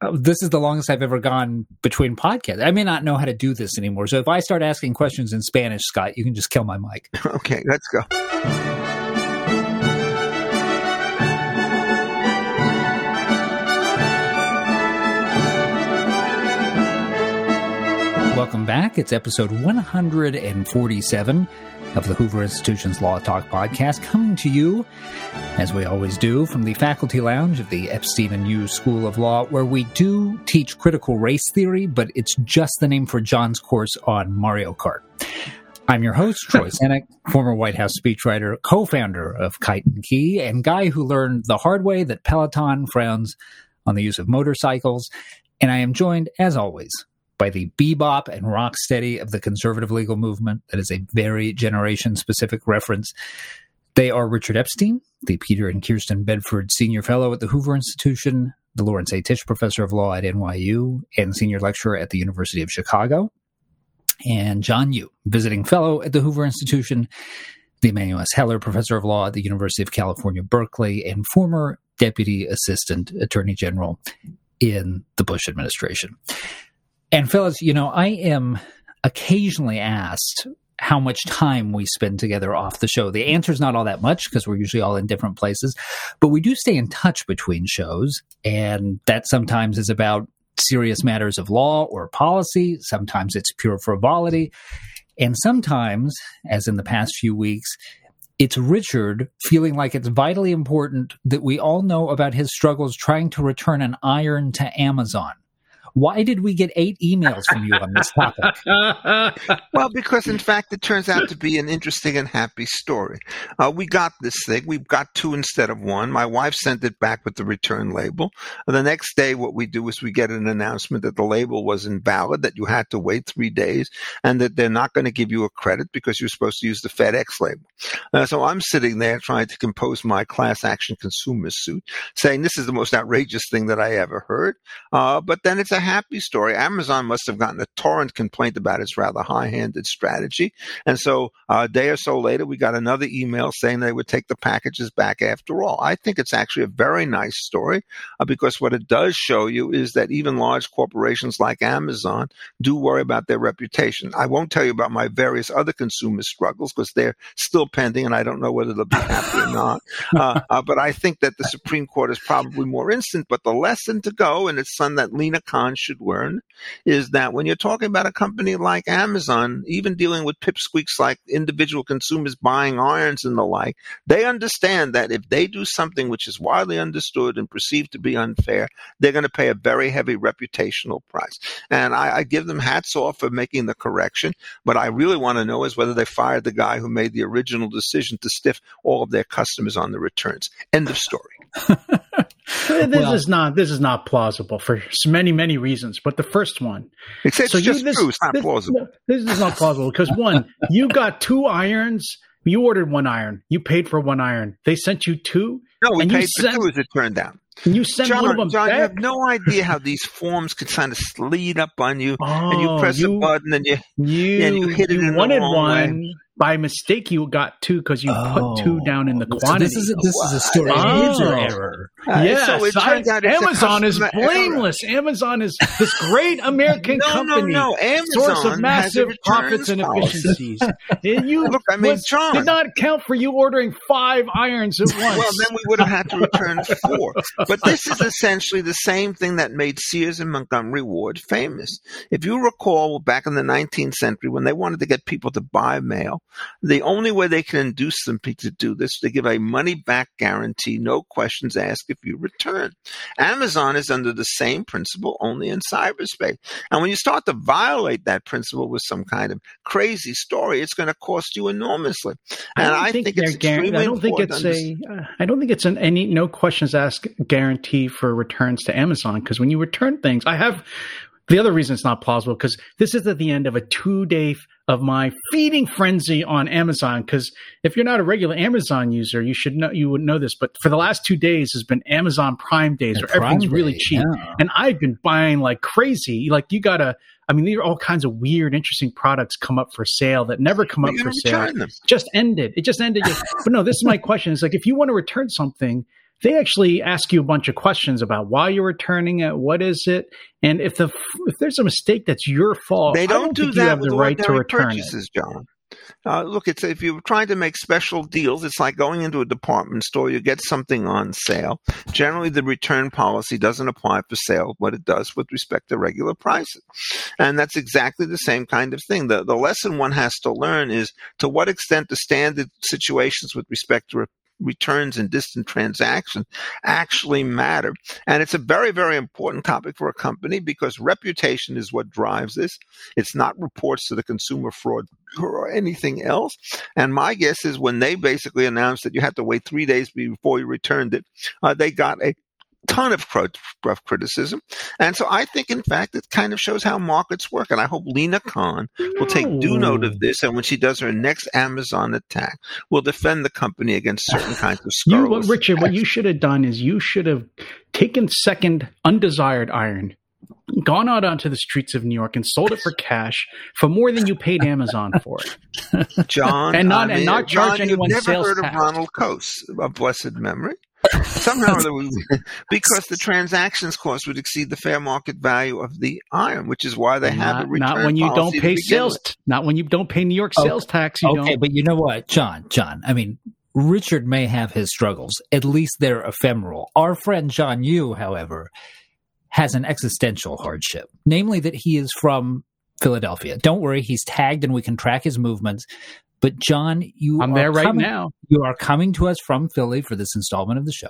uh, this is the longest I've ever gone between podcasts. I may not know how to do this anymore. So if I start asking questions in Spanish, Scott, you can just kill my mic. okay, let's go. Welcome back. It's episode 147 of the Hoover Institution's Law Talk podcast, coming to you, as we always do, from the faculty lounge of the Epstein and Yoo's School of Law, where we do teach critical race theory, but it's just the name for John's course on Mario Kart. I'm your host, Troy Senik, former White House speechwriter, co-founder of Kite and Key, and guy who learned the hard way that Peloton frowns on the use of motorcycles. And I am joined, as always, by the bebop and rocksteady of the conservative legal movement. That is a very generation specific reference. They are Richard Epstein, the Peter and Kirsten Bedford Senior Fellow at the Hoover Institution, the Lawrence A. Tisch Professor of Law at NYU, and Senior Lecturer at the University of Chicago, and John Yoo, Visiting Fellow at the Hoover Institution, the Emanuel S. Heller Professor of Law at the University of California, Berkeley, and former Deputy Assistant Attorney General in the Bush administration. And fellas, you know, I am occasionally asked how much time we spend together off the show. The answer is not all that much because we're usually all in different places, but we do stay in touch between shows. And that sometimes is about serious matters of law or policy. Sometimes it's pure frivolity. And sometimes, as in the past few weeks, it's Richard feeling like it's vitally important that we all know about his struggles trying to return an iron to Amazon. Why did we get eight emails from you on this topic? well, because in fact, it turns out to be an interesting and happy story. Uh, we got this thing. We got two instead of one. My wife sent it back with the return label. And The next day, what we do is we get an announcement that the label was invalid, that you had to wait three days, and that they're not going to give you a credit because you're supposed to use the FedEx label. Uh, so I'm sitting there trying to compose my class action consumer suit, saying this is the most outrageous thing that I ever heard. Uh, but then it's a happy story. Amazon must have gotten a torrent complaint about its rather high-handed strategy, and so uh, a day or so later, we got another email saying they would take the packages back after all. I think it's actually a very nice story uh, because what it does show you is that even large corporations like Amazon do worry about their reputation. I won't tell you about my various other consumer struggles because they're still pending, and I don't know whether they'll be happy or not. Uh, uh, but I think that the Supreme Court is probably more instant. But the lesson to go, and it's something that Lina Khan should learn is that when you're talking about a company like Amazon, even dealing with pipsqueaks like individual consumers buying irons and the like, they understand that if they do something which is widely understood and perceived to be unfair, they're going to pay a very heavy reputational price. And I, I give them hats off for making the correction. But I really want to know is whether they fired the guy who made the original decision to stiff all of their customers on the returns. End of story. this well, is not this is not plausible for many many reasons. But the first one, it's, it's so just you, this, true. It's not this, plausible. This is not plausible because one, you got two irons. You ordered one iron. You paid for one iron. They sent you two. No, we paid for sent, two, as it turned out. You sent John, one of them John, back? you have no idea how these forms could kind of slide up on you, oh, and you oh, press you, a button, and you you, and you hit you it in wanted the wrong one. Way by mistake you got two because you oh, put two down in the quantity. So this is a, this is a story oh. error. Uh, yes, so it turns out Amazon is blameless. Error. Amazon is this great American no, company, no, no. Amazon source of massive profits and efficiencies. and you Look, I mean, was, John, did not count for you ordering five irons at once. well, then we would have had to return four. But this is essentially the same thing that made Sears and Montgomery Ward famous. If you recall, back in the 19th century, when they wanted to get people to buy mail, the only way they can induce them to do this, they give a money back guarantee, no questions asked if you return. Amazon is under the same principle, only in cyberspace. And when you start to violate that principle with some kind of crazy story, it's going to cost you enormously. And I, I think, think it's extremely I don't think it's a. Uh, I don't think it's an any no questions asked guarantee for returns to Amazon because when you return things, I have the other reason it's not plausible because this is at the end of a two day of my feeding frenzy on Amazon. Because if you're not a regular Amazon user, you should know you would know this. But for the last two days has been Amazon Prime days where everything's really cheap, yeah. and I've been buying like crazy. Like you gotta. I mean, these are all kinds of weird, interesting products come up for sale that never come up for sale. Just ended. It just ended. but no, this is my question. It's like if you want to return something they actually ask you a bunch of questions about why you're returning it, what is it, and if the if there's a mistake that's your fault. They don't, don't do that you have with the right to return purchases, it. John. Uh, look, it's if you're trying to make special deals, it's like going into a department store. You get something on sale. Generally, the return policy doesn't apply for sale, but it does with respect to regular prices. And that's exactly the same kind of thing. The, the lesson one has to learn is to what extent the standard situations with respect to returns and distant transactions actually matter. And it's a very, very important topic for a company because reputation is what drives this. It's not reports to the consumer fraud or anything else. And my guess is when they basically announced that you had to wait three days before you returned it, uh, they got a ton of rough criticism. And so I think, in fact, it kind of shows how markets work. And I hope Lina Khan will take due note of this. And when she does her next Amazon attack, will defend the company against certain kinds of scurrilous. You, Richard, what you should have done is you should have taken second undesired iron, gone out onto the streets of New York and sold it for cash for more than you paid Amazon for it. John, and not I mean, and not charge John, anyone you've never sales heard tax. of Ronald Coase of blessed memory. Somehow, because the transactions cost would exceed the fair market value of the iron, which is why they have not, a return not when you don't pay sales, with. not when you don't pay New York oh, sales tax. You okay, don't. but you know what, John? John, I mean, Richard may have his struggles. At least they're ephemeral. Our friend John Yoo, however, has an existential hardship, namely that he is from Philadelphia. Don't worry, he's tagged and we can track his movements. But John, you I'm are there right coming, now. You are coming to us from Philly for this installment of the show.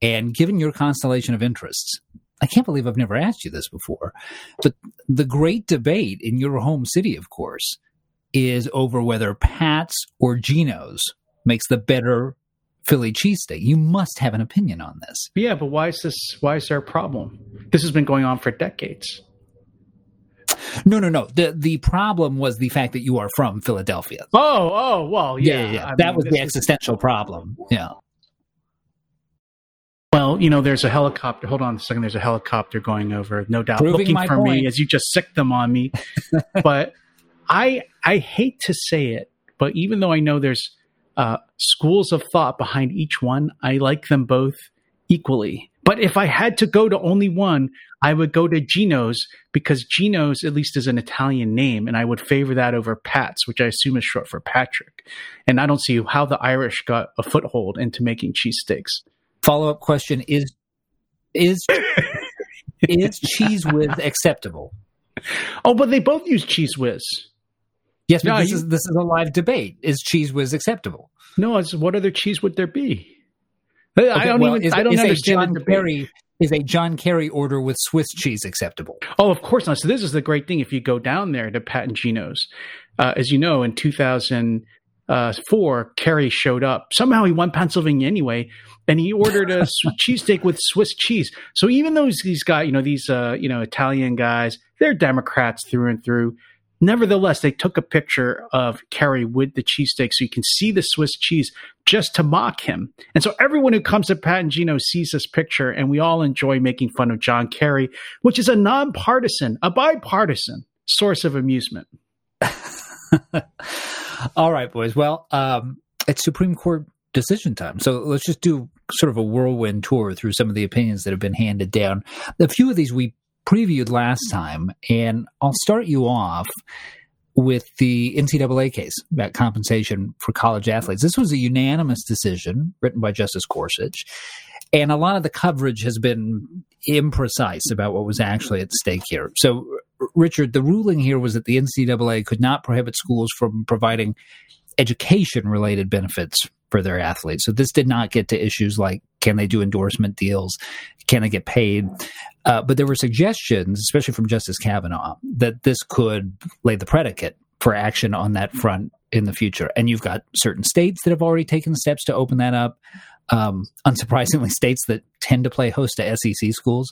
And given your constellation of interests, I can't believe I've never asked you this before. But the great debate in your home city, of course, is over whether Pat's or Geno's makes the better Philly cheesesteak. You must have an opinion on this. Yeah, but why is this? Why is there a problem? This has been going on for decades. No, no, no. The the problem was the fact that you are from Philadelphia. Oh, oh, well, yeah. yeah, yeah. That mean, was the is- existential problem. Yeah. Well, you know, there's a helicopter. Hold on a second. There's a helicopter going over, no doubt, Proving looking for point. me as you just sick them on me. but I, I hate to say it, but even though I know there's uh, schools of thought behind each one, I like them both equally. But if I had to go to only one, I would go to Geno's because Geno's at least is an Italian name, and I would favor that over Pat's, which I assume is short for Patrick. And I don't see how the Irish got a foothold into making cheesesteaks. Follow up question is is is Cheez Whiz acceptable? Oh, but they both use Cheez Whiz. Yes, No, this you- is this is a live debate. Is Cheez Whiz acceptable? No, it's what other cheese would there be? I don't well, even. Is, I don't is understand A John. Kerry, is a John Kerry order with Swiss cheese acceptable? Oh, of course not. So this is the great thing. If you go down there to Pat and Geno's, uh, as you know, in 2004, Kerry showed up. Somehow he won Pennsylvania anyway, and he ordered a cheesesteak with Swiss cheese. So even though these guys, you know, these uh, you know Italian guys, they're Democrats through and through. Nevertheless, they took a picture of Kerry with the cheesesteak so you can see the Swiss cheese just to mock him. And so everyone who comes to Pat and Geno sees this picture, and we all enjoy making fun of John Kerry, which is a nonpartisan, a bipartisan source of amusement. All right, boys. Well, um, it's Supreme Court decision time. So let's just do sort of a whirlwind tour through some of the opinions that have been handed down. A few of these we previewed last time, and I'll start you off with the NCAA case about compensation for college athletes. This was a unanimous decision written by Justice Gorsuch, and a lot of the coverage has been imprecise about what was actually at stake here. So, Richard, the ruling here was that the NCAA could not prohibit schools from providing education related benefits for their athletes. So, this did not get to issues like can they do endorsement deals? Can they get paid? Uh, but there were suggestions, especially from Justice Kavanaugh, that this could lay the predicate for action on that front in the future. And you've got certain states that have already taken steps to open that up. Um, unsurprisingly, states that tend to play host to SEC schools,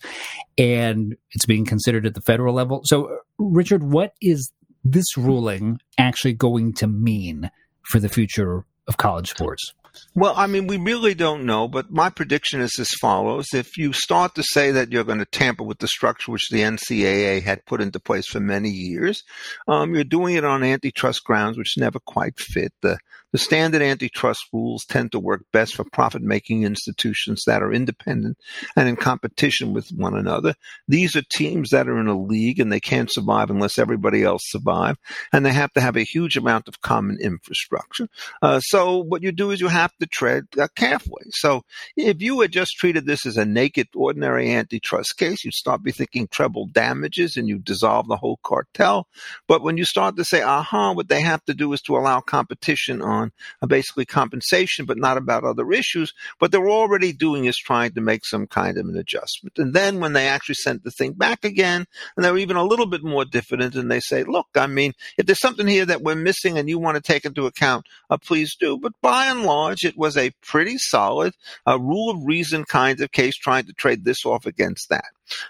and it's being considered at the federal level. So, Richard, what is this ruling actually going to mean for the future of college sports? Well, I mean, we really don't know, but my prediction is as follows. If you start to say that you're going to tamper with the structure which the NCAA had put into place for many years, um, you're doing it on antitrust grounds, which never quite fit. The, The standard antitrust rules tend to work best for profit making institutions that are independent and in competition with one another. These are teams that are in a league and they can't survive unless everybody else survive. And they have to have a huge amount of common infrastructure. Uh, so what you do is you have to tread uh, carefully. So if you had just treated this as a naked, ordinary antitrust case, you'd start be thinking treble damages and you dissolve the whole cartel. But when you start to say, aha, what they have to do is to allow competition on uh, basically compensation, but not about other issues. What they're already doing is trying to make some kind of an adjustment. And then when they actually sent the thing back again, and they're even a little bit more diffident, and they say, look, I mean, if there's something here that we're missing and you want to take into account, uh, please do. But by and large, it was a pretty solid uh, rule of reason kind of case trying to trade this off against that.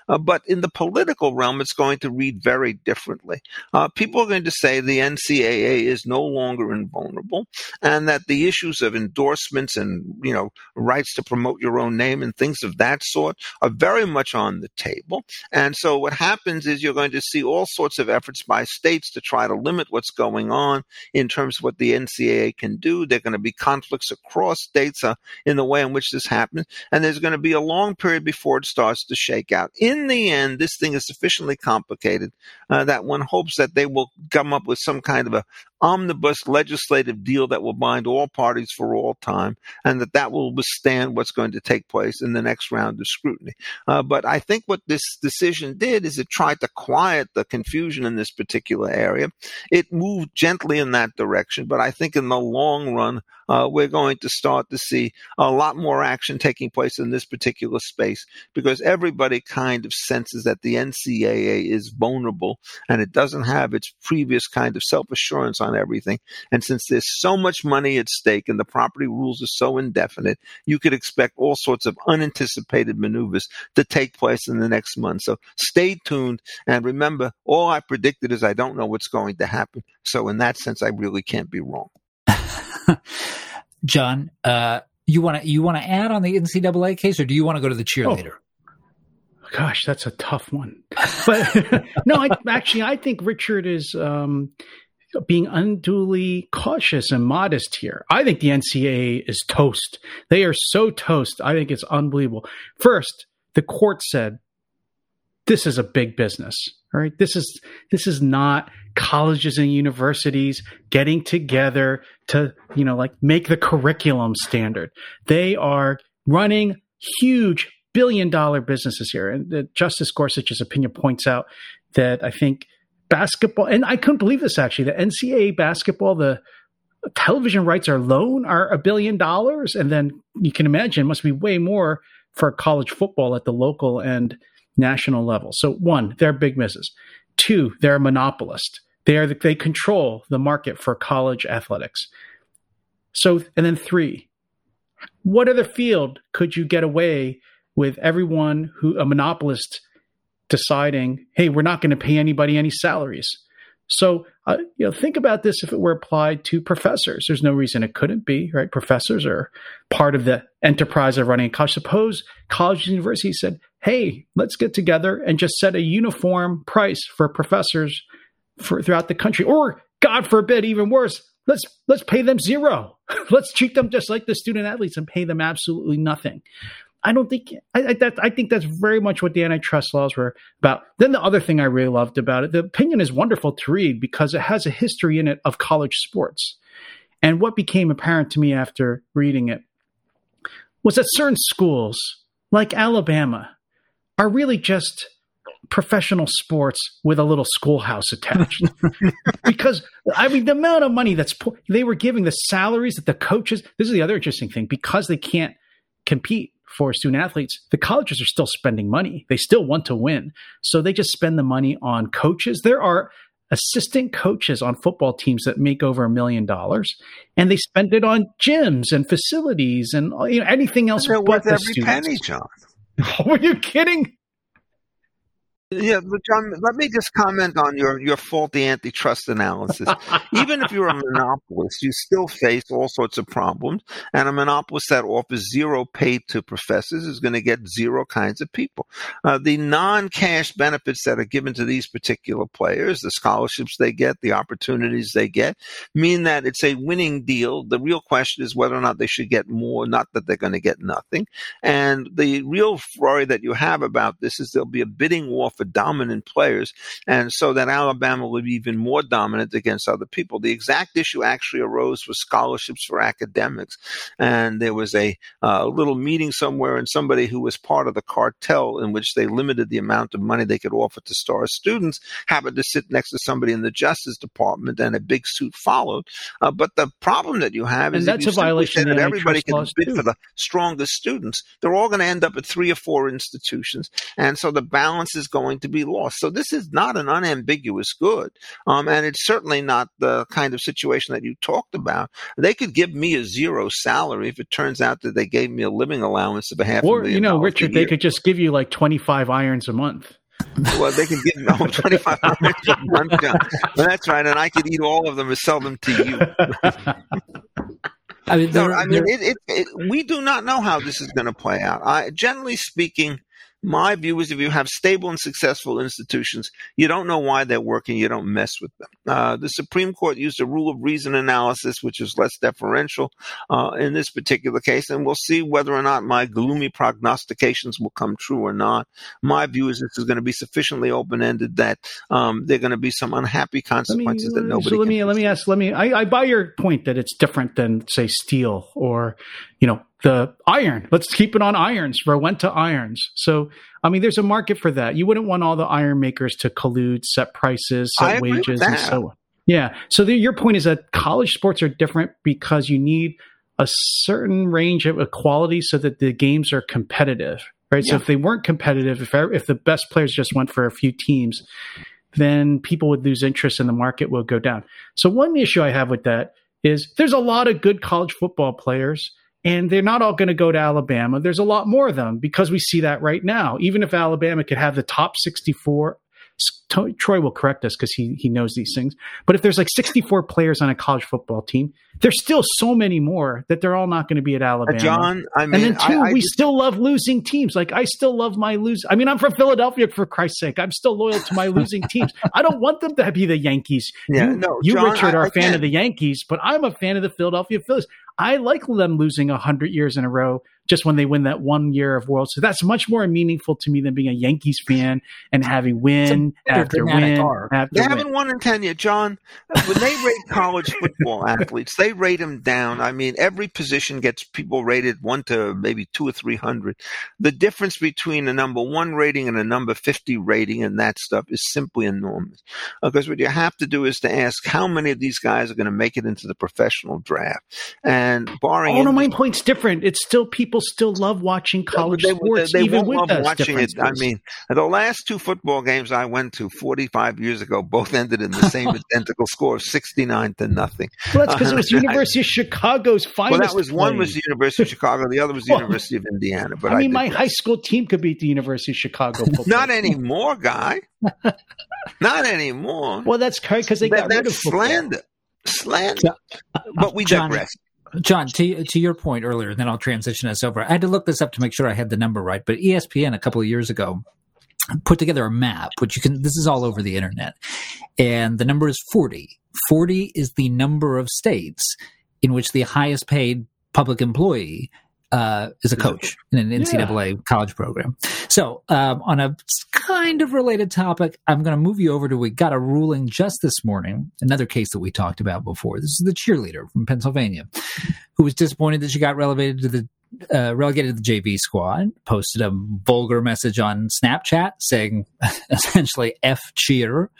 Uh, but in the political realm, it's going to read very differently. Uh, people are going to say the NCAA is no longer invulnerable, and that the issues of endorsements and you know rights to promote your own name and things of that sort are very much on the table. And so what happens is you're going to see all sorts of efforts by states to try to limit what's going on in terms of what the NCAA can do. There are going to be conflicts across states uh, in the way in which this happens, and there's going to be a long period before it starts to shake out in the end, this thing is sufficiently complicated uh, that one hopes that they will come up with some kind of a omnibus legislative deal that will bind all parties for all time, and that that will withstand what's going to take place in the next round of scrutiny. Uh, but I think what this decision did is it tried to quiet the confusion in this particular area. It moved gently in that direction, but I think in the long run, uh, we're going to start to see a lot more action taking place in this particular space because everybody kind of senses that the NCAA is vulnerable and it doesn't have its previous kind of self assurance on everything. And since there's so much money at stake and the property rules are so indefinite, you could expect all sorts of unanticipated maneuvers to take place in the next month. So stay tuned. And remember, all I predicted is I don't know what's going to happen. So in that sense, I really can't be wrong. John, uh, you want to you want to add on the NCAA case, or do you want to go to the cheerleader? Oh, gosh, that's a tough one. But no, I, actually, I think Richard is um, being unduly cautious and modest here. I think the NCAA is toast. They are so toast. I think it's unbelievable. First, the court said this is a big business. All right. This is this is not colleges and universities getting together to, you know, like make the curriculum standard. They are running huge billion dollar businesses here. And uh, Justice Gorsuch's opinion points out that I think basketball, and I couldn't believe this actually, the NCAA basketball, the television rights alone are a billion dollars. And then you can imagine must be way more for college football at the local and national level. So one, they're big misses. Two, they're a monopolist. They are they control the market for college athletics. So and then three, what other field could you get away with everyone who a monopolist deciding, hey, we're not going to pay anybody any salaries? So, uh, you know, think about this if it were applied to professors. There's no reason it couldn't be, right? Professors are part of the enterprise of running a college. Suppose college university said, hey, let's get together and just set a uniform price for professors for, throughout the country. Or, God forbid, even worse, let's let's pay them zero. let's treat them just like the student athletes and pay them absolutely nothing. I don't think I, I, that, I think that's very much what the antitrust laws were about. Then the other thing I really loved about it, the opinion is wonderful to read because it has a history in it of college sports. And what became apparent to me after reading it was that certain schools, like Alabama, are really just professional sports with a little schoolhouse attached. because I mean, the amount of money that's they were giving, the salaries that the coaches. This is the other interesting thing because they can't compete for student athletes, the colleges are still spending money. They still want to win. So they just spend the money on coaches. There are assistant coaches on football teams that make over a million dollars and they spend it on gyms and facilities and you know, anything else but worth every students. penny, John. Are you kidding? Yeah, but John, let me just comment on your, your faulty antitrust analysis. Even if you're a monopolist, you still face all sorts of problems. And a monopolist that offers zero pay to professors is going to get zero kinds of people. Uh, the non cash benefits that are given to these particular players, the scholarships they get, the opportunities they get, mean that it's a winning deal. The real question is whether or not they should get more, not that they're going to get nothing. And the real worry that you have about this is there'll be a bidding war for dominant players, and so that Alabama would be even more dominant against other people. The exact issue actually arose with scholarships for academics, and there was a uh, little meeting somewhere, and somebody who was part of the cartel in which they limited the amount of money they could offer to star students happened to sit next to somebody in the Justice Department, and a big suit followed. Uh, but the problem that you have and is that's a violation that everybody can bid too. for the strongest students. They're all going to end up at three or four institutions, and so the balance is going to be lost. So this is not an unambiguous good. Um, and it's certainly not the kind of situation that you talked about. They could give me a zero salary if it turns out that they gave me a living allowance of a half or, a million. you know, Richard, they could just give you like 25 irons a month. Well, they can give me oh, 25 a month. John. Well, that's right. And I could eat all of them and sell them to you. I mean, No, I mean, there- it, it, it, we do not know how this is going to play out. I, generally speaking, my view is if you have stable and successful institutions, you don't know why they're working, you don't mess with them. Uh, the Supreme Court used a rule of reason analysis, which is less deferential uh, in this particular case, and we'll see whether or not my gloomy prognostications will come true or not. My view is this is going to be sufficiently open ended that um, there are going to be some unhappy Let me, consequences that nobody so let me let me ask. Let me. I, I buy your point that it's different than say steel or you know the iron. Let's keep it on irons. Rowenta irons. So I mean, there's a market for that. You wouldn't want all the iron makers to collude, set prices, set wages, and so on. Yeah. So the, your point is that college sports are different because you need a certain range of equality so that the games are competitive, right? So if they weren't competitive, if if the best players just went for a few teams, then people would lose interest and the market will go down. So one issue I have with that is there's a lot of good college football players and they're not all going to go to Alabama. There's a lot more of them because we see that right now. Even if Alabama could have the top 64 Troy will correct us because he he knows these things. But if there's like 64 players on a college football team, there's still so many more that they're all not going to be at Uh, Alabama. John, I mean, and then two, I, I we just- still love losing teams. Like I still love my lose. I mean, I'm from Philadelphia for Christ's sake. I'm still loyal to my losing teams. I don't want them to be the Yankees. Yeah, you, no, you John, Richard, I- are a fan of the Yankees, but I'm a fan of the Philadelphia Phillies. I like them losing hundred years in a row just when they win that one year of World. So that's much more meaningful to me than being a Yankees fan and having win after win arc. after They win. haven't won in 10 yet, John. When they rate college football athletes, they rate them down. I mean, every position gets people rated one to maybe two or 300. The difference between a number one rating and a number 50 rating and that stuff is simply enormous. Because what you have to do is to ask how many of these guys are going to make it into the professional draft. And barring. Oh no, my point's different. It's still people still love watching college they, sports, they, they even won't with love watching it. I mean, the last two football games I went to 45 years ago both ended in the same identical score of 69 to nothing. Well, that's because it was University of Chicago's finest. Well, that was one was the University of Chicago, the other was the Well, University of Indiana. But I mean, did my that. high school team could beat the University of Chicago. football not anymore, guy. not anymore. Well, that's correct because they That- got rid of football. slander, slander. But we John, digress. John, to to your point earlier, then I'll transition us over. I had to look this up to make sure I had the number right, but ESPN a couple of years ago put together a map, which you can. This is all over the internet, and the number is forty. Forty is the number of states in which the highest paid public employee uh, is a coach in an NCAA college program. So, um, on a kind of related topic, I'm going to move you over to we got a ruling just this morning, another case that we talked about before. This is the cheerleader from Pennsylvania who was disappointed that she got relegated to the uh, relegated to the JV squad. Posted a vulgar message on Snapchat saying essentially "f cheer."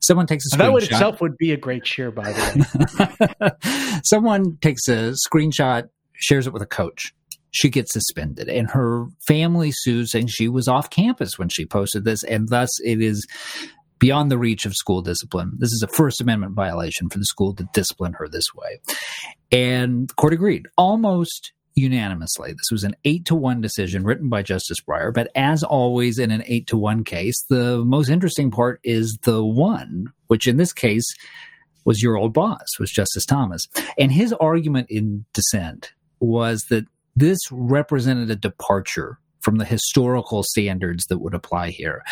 Someone takes a screenshot. That would itself would be a great cheer, by the way. Someone takes a screenshot, shares it with a coach. She gets suspended, and her family sues, saying she was off campus when she posted this, and thus it is beyond the reach of school discipline. This is a First Amendment violation for the school to discipline her this way. And the court agreed. Almost unanimously. This was an eight to one decision written by Justice Breyer. But as always in an eight to one case, the most interesting part is the one, which in this case was your old boss, was Justice Thomas. And his argument in dissent was that this represented a departure from the historical standards that would apply here.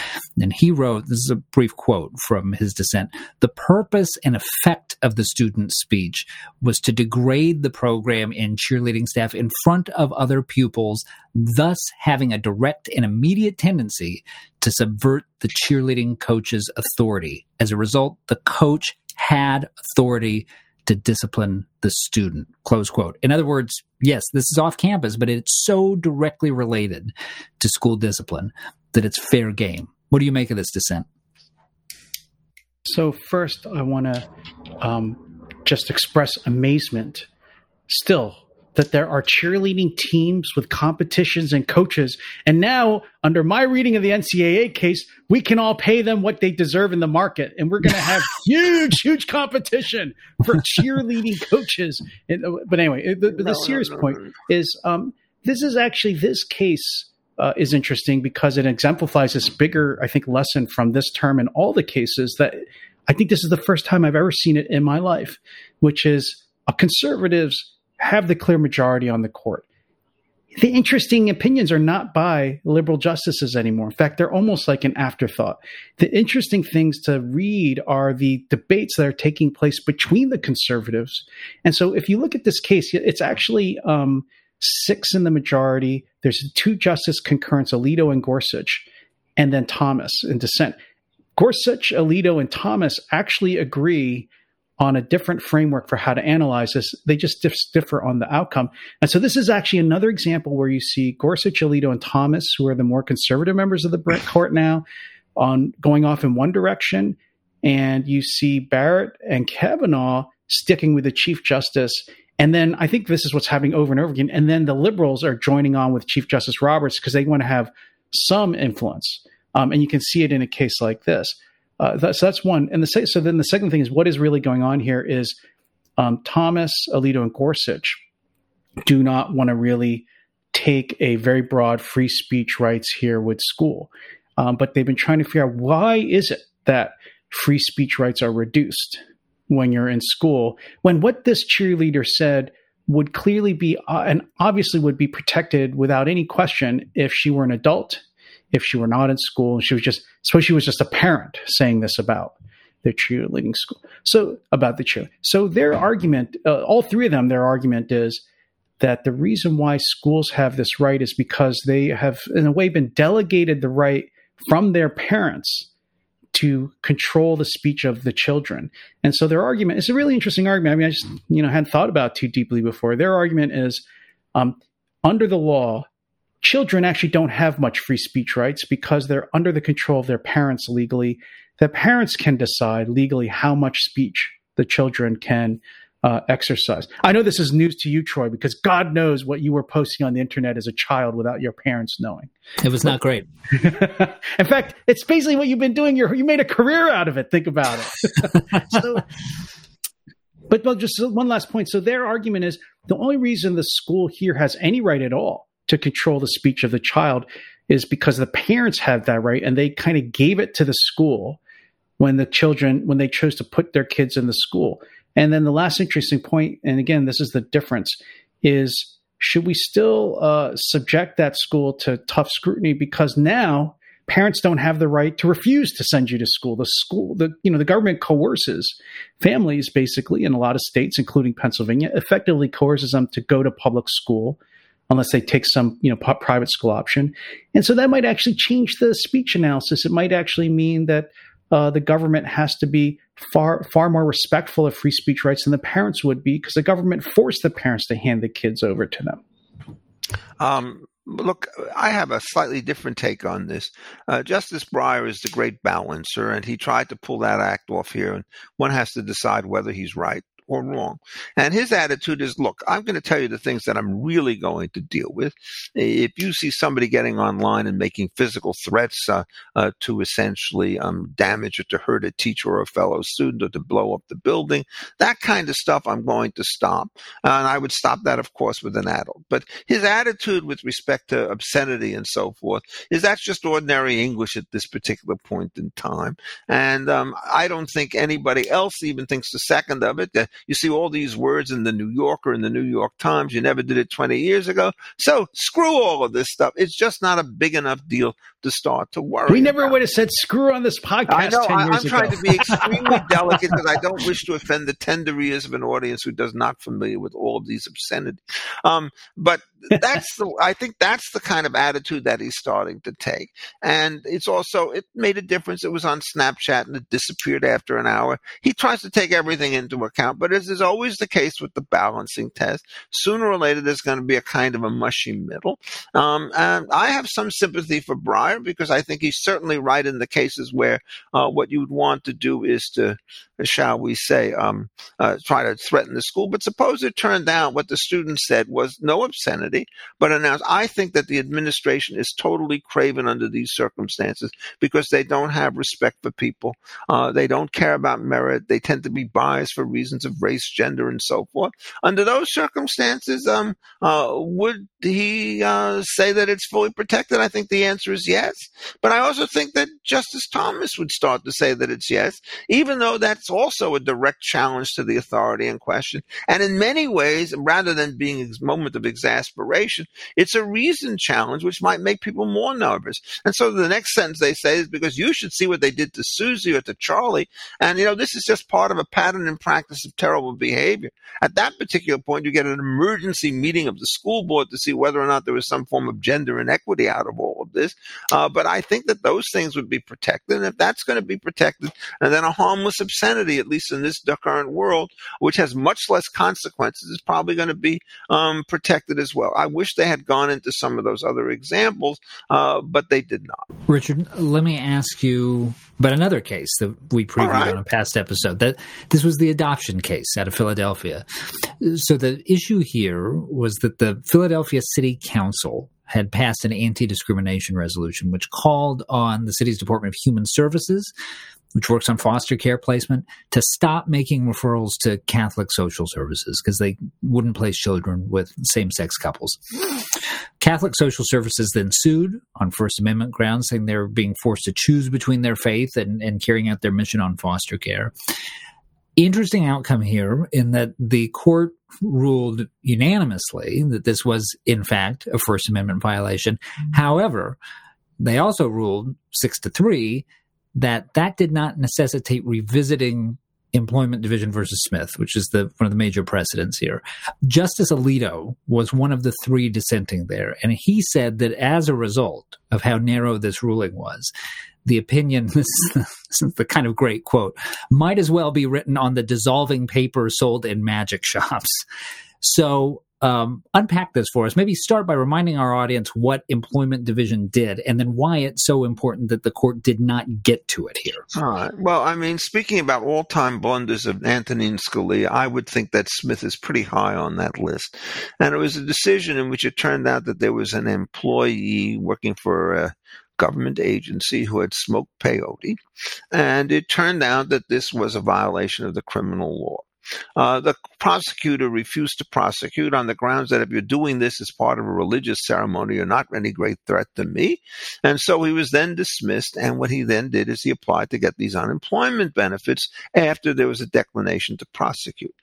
And he wrote this is a brief quote from his dissent the purpose and effect of the student's speech was to degrade the program and cheerleading staff in front of other pupils, thus having a direct and immediate tendency to subvert the cheerleading coach's authority. As a result, the coach had authority to discipline the student. Close quote. In other words, yes, this is off campus, but it's so directly related to school discipline that it's fair game. What do you make of this dissent? So, first, I want to um, just express amazement still that there are cheerleading teams with competitions and coaches. And now, under my reading of the NCAA case, we can all pay them what they deserve in the market. And we're going to have huge, huge competition for cheerleading coaches. And, uh, but anyway, the, the no, serious no, no, point is um, this is actually this case. Uh, is interesting because it exemplifies this bigger, I think, lesson from this term in all the cases that I think this is the first time I've ever seen it in my life, which is a conservatives have the clear majority on the court. The interesting opinions are not by liberal justices anymore. In fact, they're almost like an afterthought. The interesting things to read are the debates that are taking place between the conservatives. And so, if you look at this case, it's actually um, six in the majority. There's two justice concurrence, Alito and Gorsuch, and then Thomas in dissent. Gorsuch, Alito, and Thomas actually agree on a different framework for how to analyze this. They just differ on the outcome. And so this is actually another example where you see Gorsuch, Alito, and Thomas, who are the more conservative members of the court now, on going off in one direction. And you see Barrett and Kavanaugh sticking with the Chief Justice. And then I think this is what's happening over and over again. And then the liberals are joining on with Chief Justice Roberts because they want to have some influence. Um, and you can see it in a case like this. Uh, that, so that's one. And the so then the second thing is what is really going on here is um, Thomas, Alito, and Gorsuch do not want to really take a very broad free speech rights here with school, um, but they've been trying to figure out why is it that free speech rights are reduced when you're in school when what this cheerleader said would clearly be uh, and obviously would be protected without any question if she were an adult if she were not in school and she was just suppose she was just a parent saying this about their cheerleading school so about the cheer so their argument uh, all three of them their argument is that the reason why schools have this right is because they have in a way been delegated the right from their parents to control the speech of the children. And so their argument is a really interesting argument. I mean, I just, you know, hadn't thought about too deeply before. Their argument is um, under the law, children actually don't have much free speech rights because they're under the control of their parents legally. The parents can decide legally how much speech the children can uh, exercise. I know this is news to you, Troy, because God knows what you were posting on the internet as a child without your parents knowing. It was not great. In fact, it's basically what you've been doing. you you made a career out of it. Think about it. so, but well, just one last point. So their argument is the only reason the school here has any right at all to control the speech of the child is because the parents have that right and they kind of gave it to the school when the children when they chose to put their kids in the school. And then the last interesting point and again this is the difference is should we still uh, subject that school to tough scrutiny? Because now parents don't have the right to refuse to send you to school. The school the you know the government coerces families basically in a lot of states including pennsylvania effectively coerces them to go to public school unless they take some you know private school option. And so that might actually change the speech analysis. It might actually mean that uh, the government has to be far far more respectful of free speech rights than the parents would be because the government forced the parents to hand the kids over to them. Um, look, I have a slightly different take on this. Uh, Justice Breyer is the great balancer, and he tried to pull that act off here, and one has to decide whether he's right or wrong. And his attitude is, look, I'm going to tell you the things that I'm really going to deal with. If you see somebody getting online and making physical threats uh, uh, to essentially um, damage or to hurt a teacher or a fellow student or to blow up the building, that kind of stuff I'm going to stop. and I would stop that, of course, with an adult. But his attitude with respect to obscenity and so forth is that's just ordinary English at this particular point in time. And um, I don't think anybody else even thinks the second of it. You see all these words in the New Yorker and the New York Times. You never did it 20 years ago. So screw all of this stuff. It's just not a big enough deal to start to worry. We never about. would have said screw on this podcast. I know. 10 I, am trying to be extremely delicate because I don't wish to offend the tender ears of an audience who does not familiar with all of these obscenities. Um, but that's the. I think that's the kind of attitude that he's starting to take, and it's also it made a difference. It was on Snapchat and it disappeared after an hour. He tries to take everything into account, but as is always the case with the balancing test, sooner or later there's going to be a kind of a mushy middle. Um, and I have some sympathy for Breyer because I think he's certainly right in the cases where uh, what you would want to do is to, shall we say, um, uh, try to threaten the school. But suppose it turned out what the student said was no obscenity, but announced, I think that the administration is totally craven under these circumstances because they don't have respect for people. Uh, they don't care about merit. They tend to be biased for reasons of race, gender, and so forth. Under those circumstances, um, uh, would he uh, say that it's fully protected? I think the answer is yes. But I also think that Justice Thomas would start to say that it's yes, even though that's also a direct challenge to the authority in question. And in many ways, rather than being a moment of exasperation, it's a reason challenge, which might make people more nervous. And so the next sentence they say is because you should see what they did to Susie or to Charlie. And, you know, this is just part of a pattern and practice of terrible behavior. At that particular point, you get an emergency meeting of the school board to see whether or not there was some form of gender inequity out of all of this. Uh, but I think that those things would be protected. And if that's going to be protected, and then a harmless obscenity, at least in this current world, which has much less consequences, is probably going to be um, protected as well. I wish they had gone into some of those other examples, uh, but they did not. Richard, let me ask you about another case that we previewed right. on a past episode. That this was the adoption case out of Philadelphia. So the issue here was that the Philadelphia City Council had passed an anti-discrimination resolution which called on the city's Department of Human Services which works on foster care placement, to stop making referrals to Catholic social services because they wouldn't place children with same sex couples. Catholic social services then sued on First Amendment grounds, saying they were being forced to choose between their faith and, and carrying out their mission on foster care. Interesting outcome here in that the court ruled unanimously that this was, in fact, a First Amendment violation. Mm-hmm. However, they also ruled six to three that that did not necessitate revisiting employment division versus Smith, which is the one of the major precedents here. Justice Alito was one of the three dissenting there, and he said that as a result of how narrow this ruling was, the opinion this is the kind of great quote might as well be written on the dissolving paper sold in magic shops. So um, unpack this for us. Maybe start by reminding our audience what Employment Division did and then why it's so important that the court did not get to it here. All right. Well, I mean, speaking about all time blunders of Antonin Scalia, I would think that Smith is pretty high on that list. And it was a decision in which it turned out that there was an employee working for a government agency who had smoked peyote. And it turned out that this was a violation of the criminal law. Uh, the prosecutor refused to prosecute on the grounds that if you're doing this as part of a religious ceremony, you're not any great threat to me. And so he was then dismissed. And what he then did is he applied to get these unemployment benefits after there was a declination to prosecute.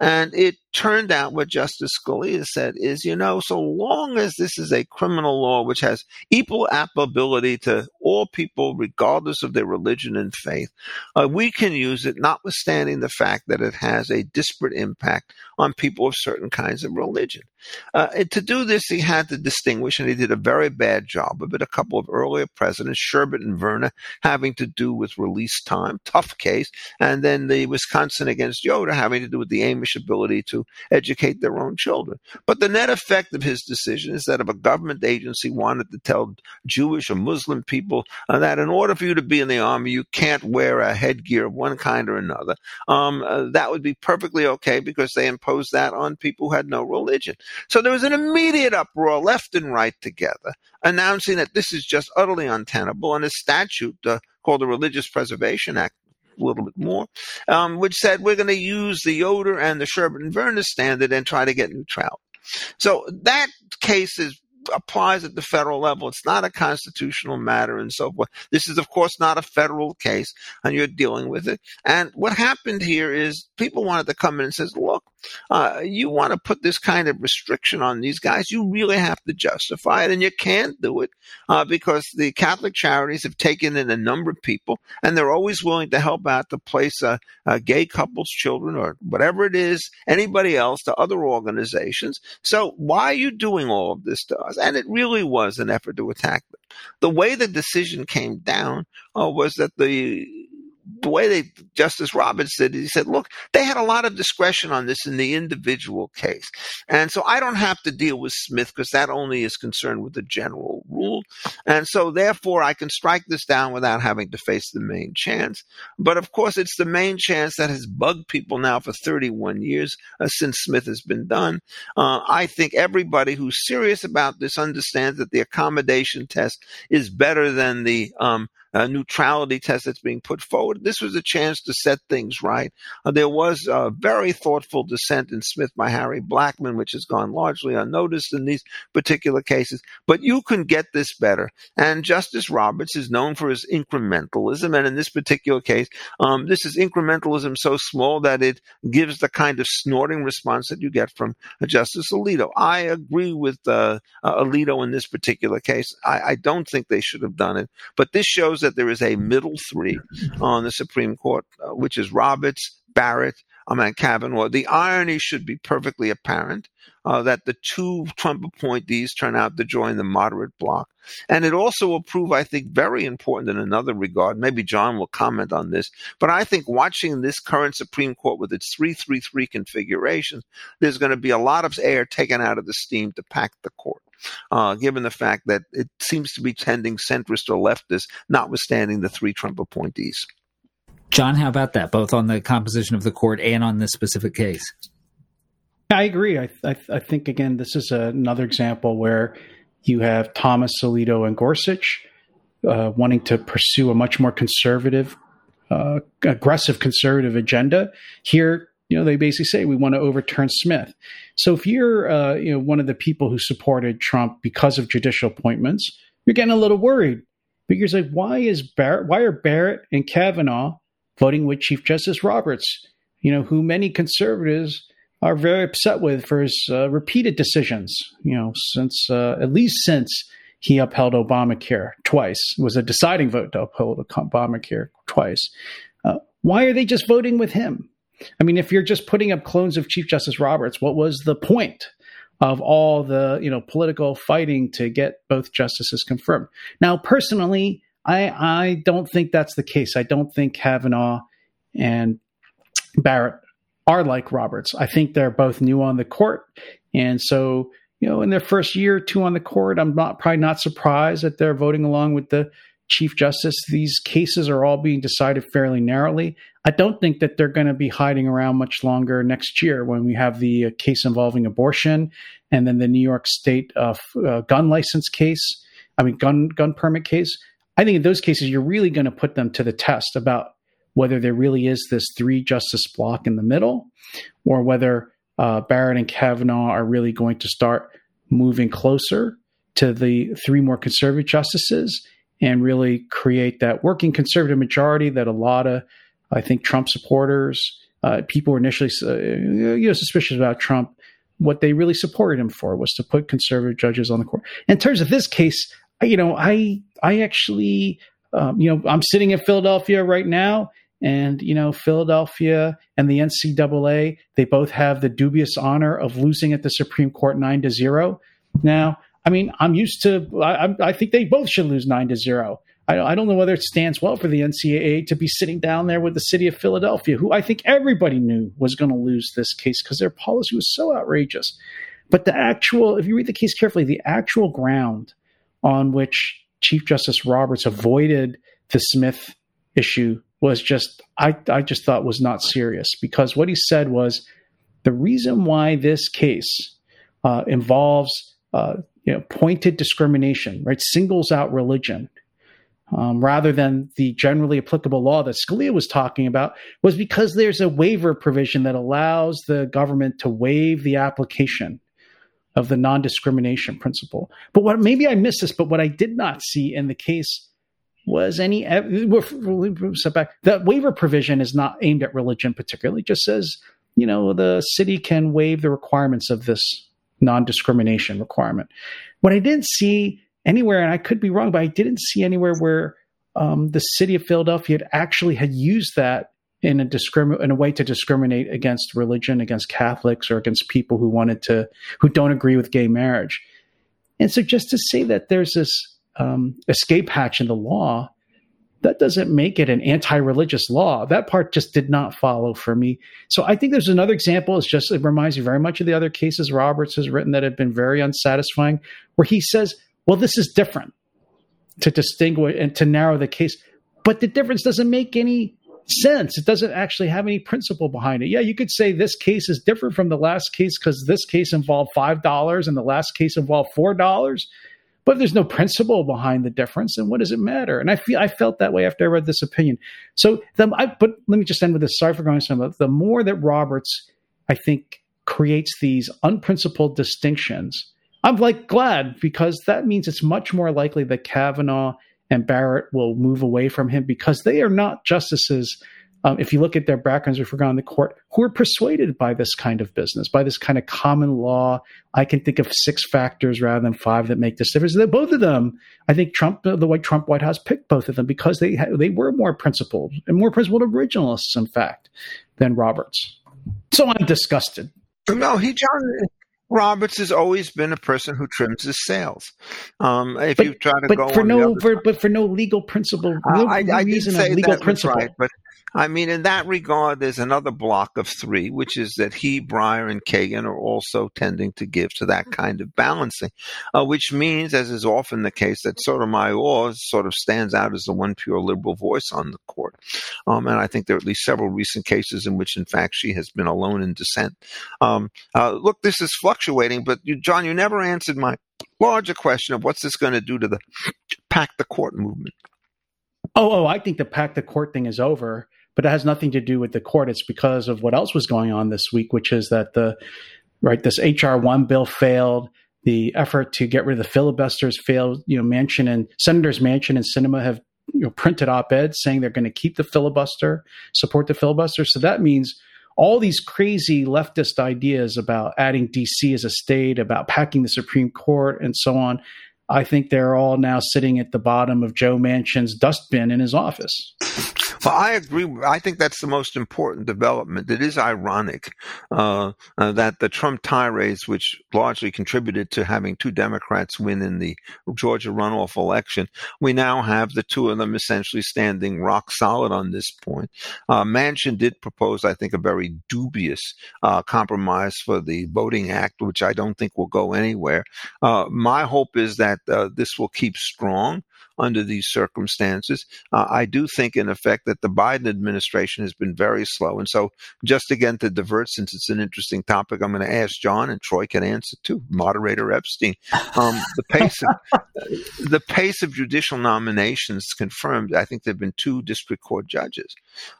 And it turned out what Justice Scalia said is, you know, so long as this is a criminal law which has equal applicability to all people, regardless of their religion and faith, uh, we can use it, notwithstanding the fact that it has a disparate impact on people of certain kinds of religion. Uh, to do this, he had to distinguish, and he did a very bad job of it. A couple of earlier presidents, Sherbert and Verner, having to do with release time, tough case, and then the Wisconsin against Yoder having to do with the Amish ability to educate their own children. But the net effect of his decision is that if a government agency wanted to tell Jewish or Muslim people uh, that in order for you to be in the army, you can't wear a headgear of one kind or another, um, uh, that would be perfectly okay because they imposed that on people who had no religion. So there was an immediate uproar, left and right together, announcing that this is just utterly untenable. And a statute uh, called the Religious Preservation Act a little bit more, um, which said we're going to use the Yoder and the Sherbert and Verner standard and try to get neutrality. So that case is applies at the federal level. It's not a constitutional matter and so forth. This is, of course, not a federal case, and you're dealing with it. And what happened here is people wanted to come in and says, look, uh, you want to put this kind of restriction on these guys, you really have to justify it, and you can't do it uh, because the Catholic charities have taken in a number of people, and they're always willing to help out to place uh, uh, gay couples, children, or whatever it is, anybody else to other organizations. So why are you doing all of this to us? And it really was an effort to attack them. The way the decision came down uh, was that the the way they Justice Roberts did he said, look, they had a lot of discretion on this in the individual case. And so I don't have to deal with Smith because that only is concerned with the general rule. And so therefore I can strike this down without having to face the main chance. But of course, it's the main chance that has bugged people now for 31 years uh, since Smith has been done. Uh, I think everybody who's serious about this understands that the accommodation test is better than the um, uh, neutrality test that's being put forward. This was a chance to set things right. Uh, there was a very thoughtful dissent in Smith by Harry Blackmun, which has gone largely unnoticed in these particular cases. But you can get this better. And Justice Roberts is known for his incrementalism. And in this particular case, um, this is incrementalism so small that it gives the kind of snorting response that you get from Justice Alito. I agree with uh, uh, Alito in this particular case. I, I don't think they should have done it. But this shows that there is a middle three on the Supreme Court, uh, which is Roberts, Barrett, I mean Kavanaugh. The irony should be perfectly apparent uh, that the two Trump appointees turn out to join the moderate bloc. And it also will prove, I think, very important in another regard. Maybe John will comment on this, but I think watching this current Supreme Court with its 333 configuration, there's going to be a lot of air taken out of the steam to pack the court uh, given the fact that it seems to be tending centrist or leftist, notwithstanding the three Trump appointees. John, how about that, both on the composition of the court and on this specific case? I agree. I, I, I think, again, this is another example where you have Thomas Alito and Gorsuch uh, wanting to pursue a much more conservative, uh, aggressive conservative agenda. Here, you know, they basically say we want to overturn Smith. So if you're, uh, you know, one of the people who supported Trump because of judicial appointments, you're getting a little worried because like, why is Barrett, why are Barrett and Kavanaugh voting with Chief Justice Roberts? You know, who many conservatives are very upset with for his uh, repeated decisions. You know, since uh, at least since he upheld Obamacare twice, it was a deciding vote to uphold Obamacare twice. Uh, why are they just voting with him? I mean, if you're just putting up clones of Chief Justice Roberts, what was the point of all the you know political fighting to get both justices confirmed? Now, personally, I I don't think that's the case. I don't think Kavanaugh and Barrett are like Roberts. I think they're both new on the court, and so you know, in their first year or two on the court, I'm not probably not surprised that they're voting along with the Chief Justice. These cases are all being decided fairly narrowly. I don't think that they're going to be hiding around much longer next year when we have the uh, case involving abortion and then the New York State uh, uh, gun license case. I mean, gun gun permit case. I think in those cases, you're really going to put them to the test about whether there really is this three justice block in the middle, or whether uh, Barrett and Kavanaugh are really going to start moving closer to the three more conservative justices and really create that working conservative majority that a lot of I think Trump supporters, uh, people were initially uh, you know suspicious about Trump. What they really supported him for was to put conservative judges on the court. In terms of this case, you know, I I actually, um, you know, I'm sitting in Philadelphia right now, and you know, Philadelphia and the NCAA, they both have the dubious honor of losing at the Supreme Court nine to zero. Now, I mean, I'm used to. I, I think they both should lose nine to zero. I, I don't know whether it stands well for the NCAA to be sitting down there with the city of Philadelphia, who I think everybody knew was going to lose this case because their policy was so outrageous. But the actual, if you read the case carefully, the actual ground on which Chief Justice Roberts avoided the Smith issue was just I I just thought was not serious because what he said was the reason why this case uh, involves uh, you know pointed discrimination, right, singles out religion. Um, rather than the generally applicable law that Scalia was talking about, was because there's a waiver provision that allows the government to waive the application of the non discrimination principle. But what maybe I missed this, but what I did not see in the case was any setback. The waiver provision is not aimed at religion particularly. It just says, you know, the city can waive the requirements of this non-discrimination requirement. What I didn't see anywhere, and I could be wrong, but I didn't see anywhere where um, the city of Philadelphia had actually had used that in a discrimin- in a way to discriminate against religion, against Catholics, or against people who wanted to who don't agree with gay marriage. And so, just to say that there's this um, escape hatch in the law, that doesn't make it an anti-religious law. That part just did not follow for me. So I think there's another example. It's just it reminds me very much of the other cases Roberts has written that have been very unsatisfying, where he says, "Well, this is different," to distinguish and to narrow the case, but the difference doesn't make any sense. It doesn't actually have any principle behind it. Yeah, you could say this case is different from the last case because this case involved five dollars and the last case involved four dollars. But if there's no principle behind the difference, then what does it matter? And I feel I felt that way after I read this opinion. So, the, I, but let me just end with this. Sorry for going some. The more that Roberts, I think, creates these unprincipled distinctions, I'm like glad because that means it's much more likely that Kavanaugh and Barrett will move away from him because they are not justices um, if you look at their backgrounds before going the court, who are persuaded by this kind of business, by this kind of common law. I can think of six factors rather than five that make this difference. That both of them, I think Trump, the White Trump White House picked both of them because they they were more principled and more principled originalists, in fact, than Roberts. So I'm disgusted. No, he John Roberts has always been a person who trims his sails. Um, if but, you try to but go for no, for, but for no legal principle, no uh, I, I reason of legal principle. Right, but I mean, in that regard, there's another block of three, which is that he, Breyer, and Kagan are also tending to give to that kind of balancing, uh, which means, as is often the case, that Sotomayor sort of stands out as the one pure liberal voice on the court. Um, and I think there are at least several recent cases in which, in fact, she has been alone in dissent. Um, uh, look, this is fluctuating, but you, John, you never answered my larger question of what's this going to do to the pack the court movement. Oh, oh, I think the pack the court thing is over but it has nothing to do with the court. It's because of what else was going on this week, which is that the right this HR one bill failed. The effort to get rid of the filibusters failed. You know, Manchin and Senators Manchin and Sinema have you know printed op-eds saying they're going to keep the filibuster, support the filibuster. So that means all these crazy leftist ideas about adding DC as a state, about packing the Supreme Court, and so on. I think they're all now sitting at the bottom of Joe Manchin's dustbin in his office. Well, I agree. I think that's the most important development. It is ironic uh, uh, that the Trump tirades, which largely contributed to having two Democrats win in the Georgia runoff election, we now have the two of them essentially standing rock solid on this point. Uh, Manchin did propose, I think, a very dubious uh, compromise for the Voting Act, which I don't think will go anywhere. Uh, my hope is that uh, this will keep strong under these circumstances. Uh, I do think, in effect, that the Biden administration has been very slow. And so, just again to divert, since it's an interesting topic, I'm going to ask John, and Troy can answer too. Moderator Epstein, um, the pace of the pace of judicial nominations confirmed. I think there've been two district court judges.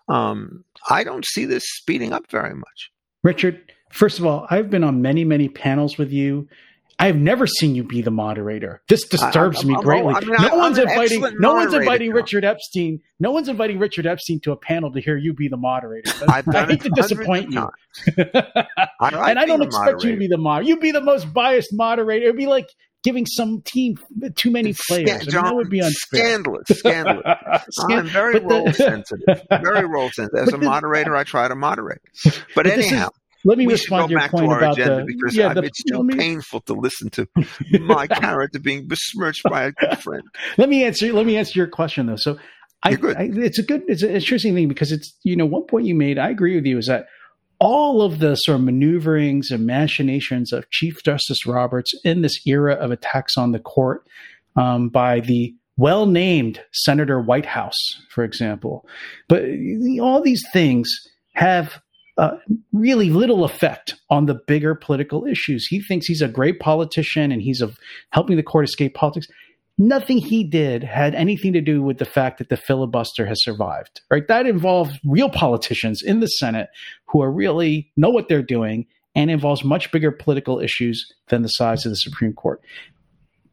Um, I don't see this speeding up very much. Richard, first of all, I've been on many, many panels with you I have never seen you be the moderator. This disturbs I, me oh, greatly. I mean, no one's inviting. No one's inviting Richard Epstein. No one's inviting Richard Epstein to a panel to hear you be the moderator. I hate to disappoint you, I and I don't expect you to be the moderator. You'd be the most biased moderator. It'd be like giving some team too many players. Scan- John, I mean, that would be unfair. Scandalous, scandalous. I'm very role sensitive. Very role sensitive. As a moderator, I try to moderate. But, but anyhow, let me we respond to your point to about the because yeah, the, it's too me, painful to listen to my character being besmirched by a good friend. Let me answer. Let me answer your question though. So, I, I, it's a good, it's an interesting thing because it's you know one point you made. I agree with you is that all of the sort of maneuverings and machinations of Chief Justice Roberts in this era of attacks on the court um, by the well named Senator Whitehouse, for example. But all these things have uh, really little effect on the bigger political issues. He thinks he's a great politician and he's a, helping the court escape politics. Nothing he did had anything to do with the fact that the filibuster has survived. Right? That involves real politicians in the Senate who are really know what they're doing and involves much bigger political issues than the size of the Supreme Court.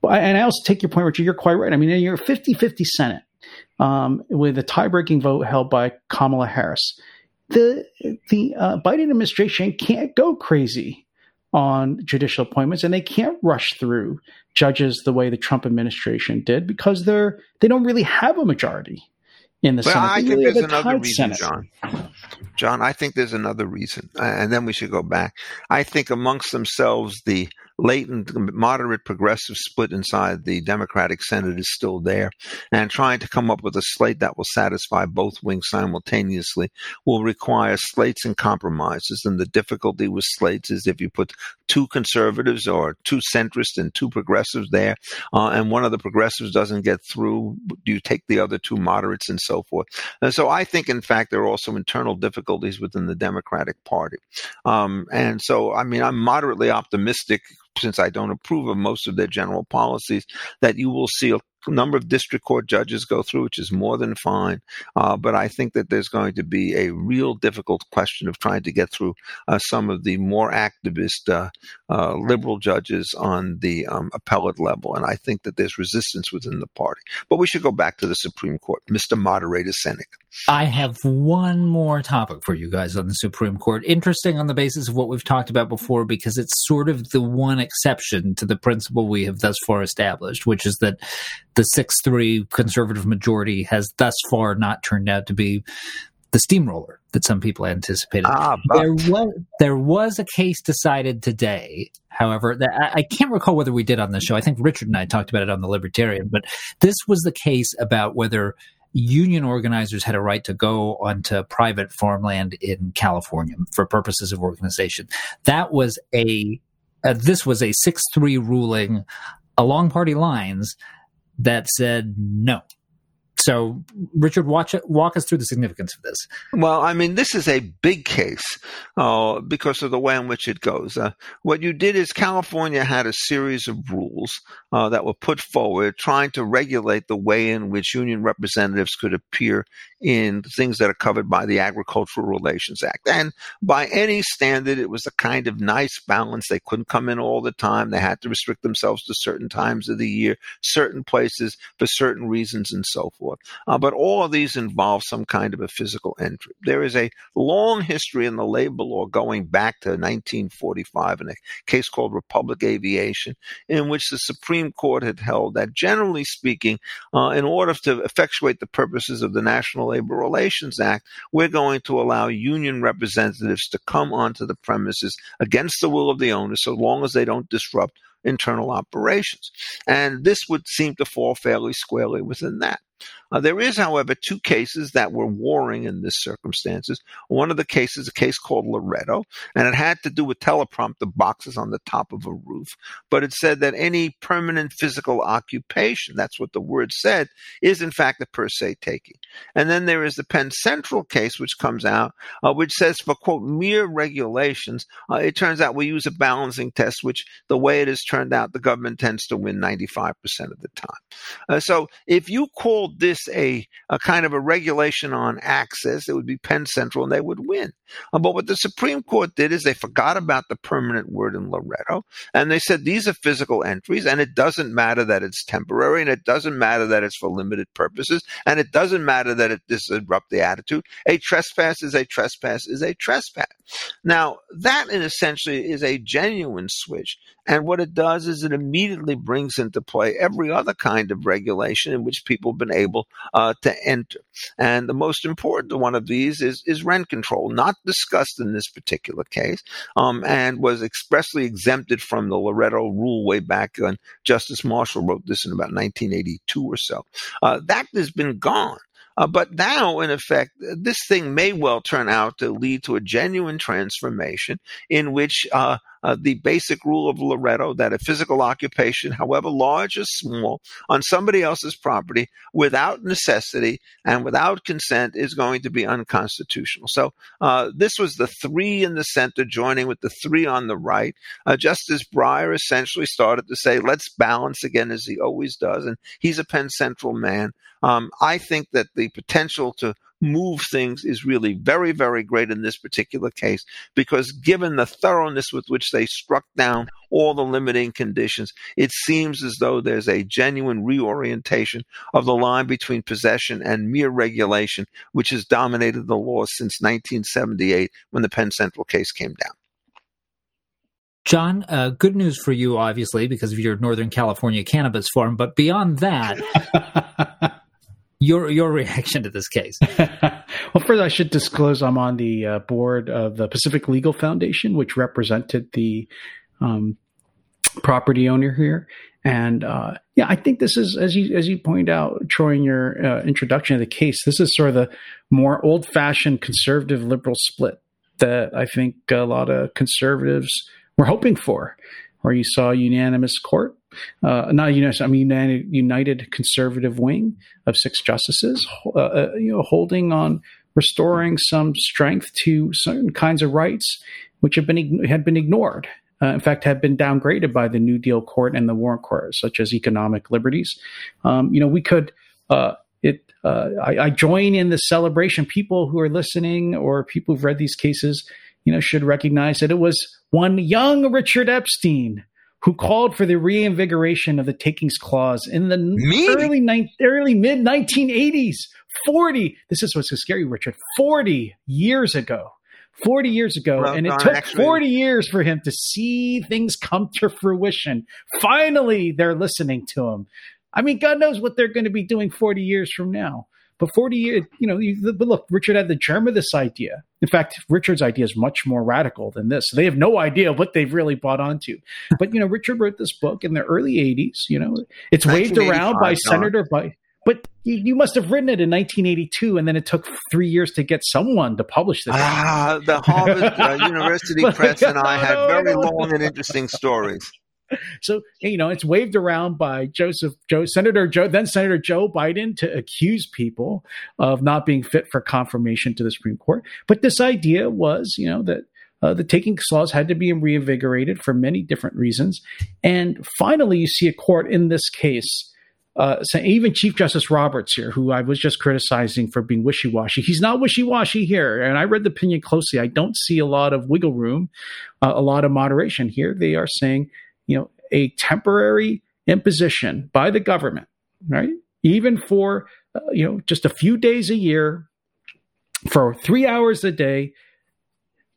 And I also take your point, Richard. You're quite right. I mean, you're 50 50 Senate um, with a tie breaking vote held by Kamala Harris the the uh, Biden administration can't go crazy on judicial appointments, and they can't rush through judges the way the Trump administration did because they're they don't really have a majority in the well, Senate. I think really there's another reason, Senate. John. John, I think there's another reason, and then we should go back. I think amongst themselves the latent moderate progressive split inside the Democratic Senate is still there. And trying to come up with a slate that will satisfy both wings simultaneously will require slates and compromises. And the difficulty with slates is if you put two conservatives or two centrists and two progressives there, uh, and one of the progressives doesn't get through, do you take the other two moderates and so forth. And so I think, in fact, there are also internal difficulties within the Democratic Party. Um, and so, I mean, I'm moderately optimistic since I don't approve of most of their general policies, that you will see a number of district court judges go through, which is more than fine. Uh, but I think that there's going to be a real difficult question of trying to get through uh, some of the more activist uh, uh liberal judges on the um, appellate level. And I think that there's resistance within the party. But we should go back to the Supreme Court. Mr. Moderator Senik. I have one more topic for you guys on the Supreme Court. Interesting on the basis of what we've talked about before, because it's sort of the one exception to the principle we have thus far established, which is that the 6 3 conservative majority has thus far not turned out to be the steamroller that some people anticipated. Ah, there was there was a case decided today. However, that I, I can't recall whether we did on the show. I think Richard and I talked about it on the Libertarian, but this was the case about whether union organizers had a right to go onto private farmland in California for purposes of organization. That was a uh, this was a six three ruling along party lines that said no. So, Richard, watch walk us through the significance of this. Well, I mean, this is a big case uh, because of the way in which it goes. Uh, what you did is California had a series of rules uh, that were put forward trying to regulate the way in which union representatives could appear in things that are covered by the Agricultural Relations Act. And by any standard, it was a kind of nice balance. They couldn't come in all the time. They had to restrict themselves to certain times of the year, certain places for certain reasons, and so forth. Uh, but all of these involve some kind of a physical entry. There is a long history in the labor law going back to 1945 in a case called Republic Aviation, in which the Supreme Court had held that, generally speaking, uh, in order to effectuate the purposes of the National Labor Relations Act, we're going to allow union representatives to come onto the premises against the will of the owner so long as they don't disrupt internal operations. And this would seem to fall fairly squarely within that. Uh, there is, however, two cases that were warring in this circumstances. One of the cases, a case called Loretto, and it had to do with teleprompter boxes on the top of a roof. But it said that any permanent physical occupation, that's what the word said, is in fact a per se taking. And then there is the Penn Central case, which comes out, uh, which says for quote mere regulations, uh, it turns out we use a balancing test, which the way it has turned out, the government tends to win 95% of the time. Uh, so if you this a, a kind of a regulation on access, it would be Penn Central and they would win. Uh, but what the Supreme Court did is they forgot about the permanent word in Loretto and they said these are physical entries and it doesn't matter that it's temporary and it doesn't matter that it's for limited purposes and it doesn't matter that it disrupt the attitude. A trespass is a trespass is a trespass. Now that in essentially is a genuine switch and what it does is it immediately brings into play every other kind of regulation in which people have been able uh, to enter. And the most important one of these is, is rent control, not discussed in this particular case, um, and was expressly exempted from the Loretto rule way back when Justice Marshall wrote this in about 1982 or so. Uh, that has been gone. Uh, but now, in effect, this thing may well turn out to lead to a genuine transformation in which uh, uh, the basic rule of Loretto that a physical occupation, however large or small, on somebody else's property without necessity and without consent is going to be unconstitutional. So uh, this was the three in the center joining with the three on the right. Uh, Justice Breyer essentially started to say, let's balance again as he always does. And he's a Penn Central man. Um, I think that the potential to move things is really very, very great in this particular case because given the thoroughness with which they struck down all the limiting conditions, it seems as though there's a genuine reorientation of the line between possession and mere regulation, which has dominated the law since 1978 when the Penn Central case came down. John, uh, good news for you, obviously, because of your Northern California cannabis farm. But beyond that, your your reaction to this case. well, first, I should disclose I'm on the uh, board of the Pacific Legal Foundation, which represented the um, property owner here. And uh, yeah, I think this is, as you as you point out, Troy, in your uh, introduction of the case, this is sort of the more old fashioned conservative liberal split that I think a lot of conservatives were hoping for, where you saw a unanimous court uh, not unanimous, I mean united, united conservative wing of six justices, uh, uh, you know, holding on restoring some strength to certain kinds of rights which have been had been ignored. Uh, in fact, have been downgraded by the New Deal Court and the Warren Court, such as economic liberties. Um, you know, we could. Uh, it. Uh, I, I join in the celebration. People who are listening or people who've read these cases, you know, should recognize that it was one young Richard Epstein who called for the reinvigoration of the takings clause in the Me? early ni- early mid 1980s 40 this is what's so scary richard. 40 years ago. 40 years ago well, and it took actually, 40 years for him to see things come to fruition. Finally they're listening to him. I mean god knows what they're going to be doing 40 years from now but 40 years, you know, you, but look, Richard had the germ of this idea. In fact, Richard's idea is much more radical than this. They have no idea what they've really bought onto. But, you know, Richard wrote this book in the early 80s. You know, it's waved around by Senator, by, but you, you, must have written it in 1982, and then it took three years to get someone to publish this. Ah, the Harvard uh, University Press and I had very long and interesting stories so you know it's waved around by Joseph Joe Senator Joe then Senator Joe Biden to accuse people of not being fit for confirmation to the Supreme Court. But this idea was, you know, that uh, the taking clause had to be reinvigorated for many different reasons, and finally, you see a court in this case. Uh, even Chief Justice Roberts here, who I was just criticizing for being wishy washy, he's not wishy washy here. And I read the opinion closely. I don't see a lot of wiggle room, uh, a lot of moderation here. They are saying a temporary imposition by the government, right? Even for, uh, you know, just a few days a year for three hours a day,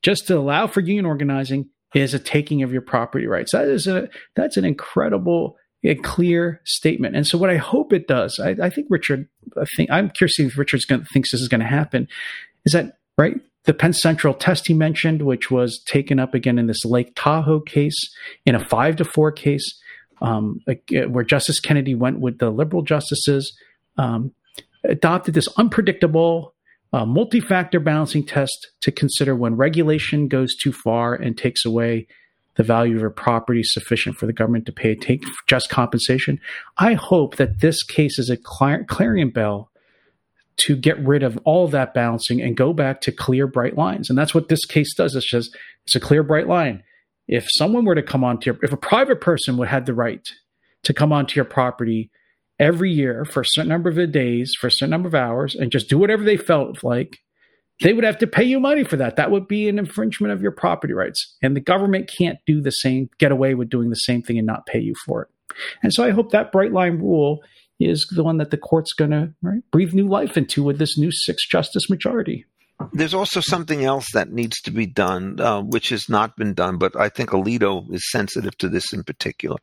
just to allow for union organizing is a taking of your property rights. That is a, that's an incredible, a clear statement. And so what I hope it does, I, I think Richard, I think I'm curious if Richard thinks this is going to happen, is that, right? The Penn Central test he mentioned, which was taken up again in this Lake Tahoe case, in a five to four case, um, where Justice Kennedy went with the liberal justices, um, adopted this unpredictable uh, multi factor balancing test to consider when regulation goes too far and takes away the value of a property sufficient for the government to pay take just compensation. I hope that this case is a clarion bell to get rid of all of that balancing and go back to clear, bright lines. And that's what this case does. It says it's a clear, bright line. If someone were to come onto your, if a private person would have the right to come onto your property every year for a certain number of days, for a certain number of hours, and just do whatever they felt like, they would have to pay you money for that. That would be an infringement of your property rights. And the government can't do the same, get away with doing the same thing and not pay you for it. And so I hope that bright line rule is the one that the court's going to breathe new life into with this new six justice majority. There's also something else that needs to be done, uh, which has not been done, but I think Alito is sensitive to this in particular.